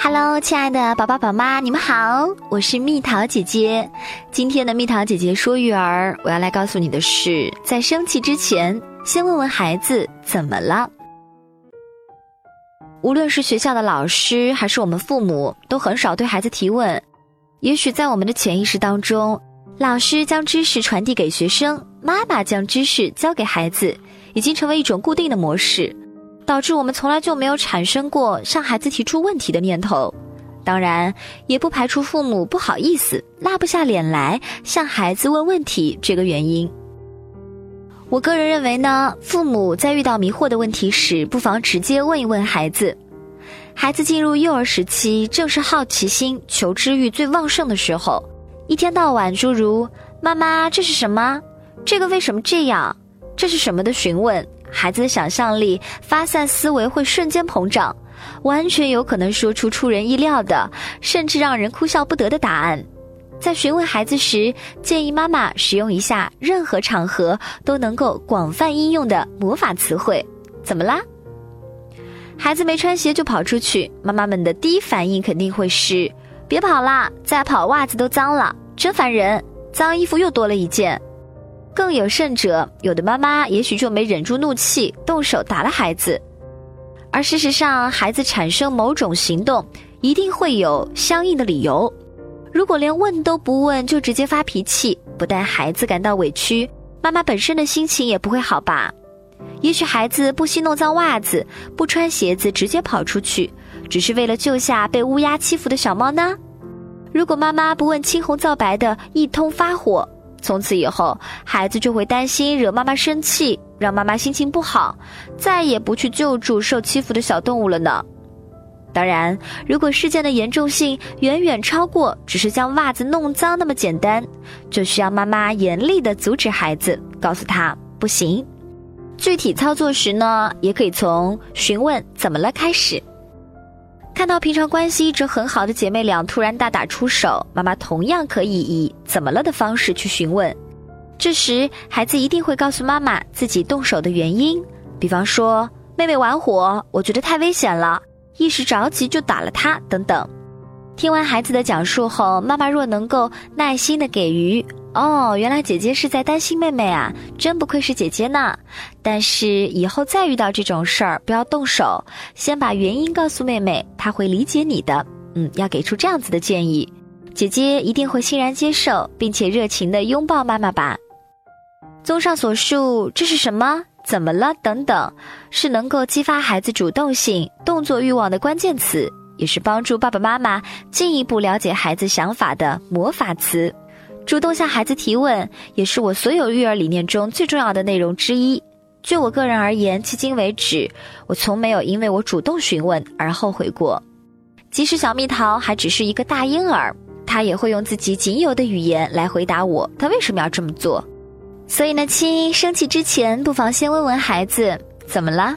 Hello，亲爱的宝宝宝妈，你们好，我是蜜桃姐姐。今天的蜜桃姐姐说育儿，我要来告诉你的是，在生气之前，先问问孩子怎么了。无论是学校的老师，还是我们父母，都很少对孩子提问。也许在我们的潜意识当中，老师将知识传递给学生，妈妈将知识教给孩子，已经成为一种固定的模式。导致我们从来就没有产生过向孩子提出问题的念头，当然也不排除父母不好意思、拉不下脸来向孩子问问题这个原因。我个人认为呢，父母在遇到迷惑的问题时，不妨直接问一问孩子。孩子进入幼儿时期，正是好奇心、求知欲最旺盛的时候，一天到晚诸如“妈妈，这是什么？这个为什么这样？这是什么”的询问。孩子的想象力、发散思维会瞬间膨胀，完全有可能说出出人意料的，甚至让人哭笑不得的答案。在询问孩子时，建议妈妈使用一下任何场合都能够广泛应用的魔法词汇。怎么啦？孩子没穿鞋就跑出去，妈妈们的第一反应肯定会是：别跑啦，再跑袜子都脏了，真烦人！脏衣服又多了一件。更有甚者，有的妈妈也许就没忍住怒气，动手打了孩子。而事实上，孩子产生某种行动，一定会有相应的理由。如果连问都不问就直接发脾气，不但孩子感到委屈，妈妈本身的心情也不会好吧？也许孩子不惜弄脏袜子，不穿鞋子直接跑出去，只是为了救下被乌鸦欺负的小猫呢？如果妈妈不问青红皂白的一通发火。从此以后，孩子就会担心惹妈妈生气，让妈妈心情不好，再也不去救助受欺负的小动物了呢。当然，如果事件的严重性远远超过只是将袜子弄脏那么简单，就需要妈妈严厉的阻止孩子，告诉他不行。具体操作时呢，也可以从询问怎么了开始。看到平常关系一直很好的姐妹俩突然大打出手，妈妈同样可以以“怎么了”的方式去询问。这时，孩子一定会告诉妈妈自己动手的原因，比方说妹妹玩火，我觉得太危险了，一时着急就打了她等等。听完孩子的讲述后，妈妈若能够耐心的给予。哦，原来姐姐是在担心妹妹啊，真不愧是姐姐呢。但是以后再遇到这种事儿，不要动手，先把原因告诉妹妹，她会理解你的。嗯，要给出这样子的建议，姐姐一定会欣然接受，并且热情的拥抱妈妈吧。综上所述，这是什么？怎么了？等等，是能够激发孩子主动性、动作欲望的关键词，也是帮助爸爸妈妈进一步了解孩子想法的魔法词。主动向孩子提问，也是我所有育儿理念中最重要的内容之一。就我个人而言，迄今为止，我从没有因为我主动询问而后悔过。即使小蜜桃还只是一个大婴儿，他也会用自己仅有的语言来回答我，他为什么要这么做。所以呢，亲，生气之前不妨先问问孩子怎么了。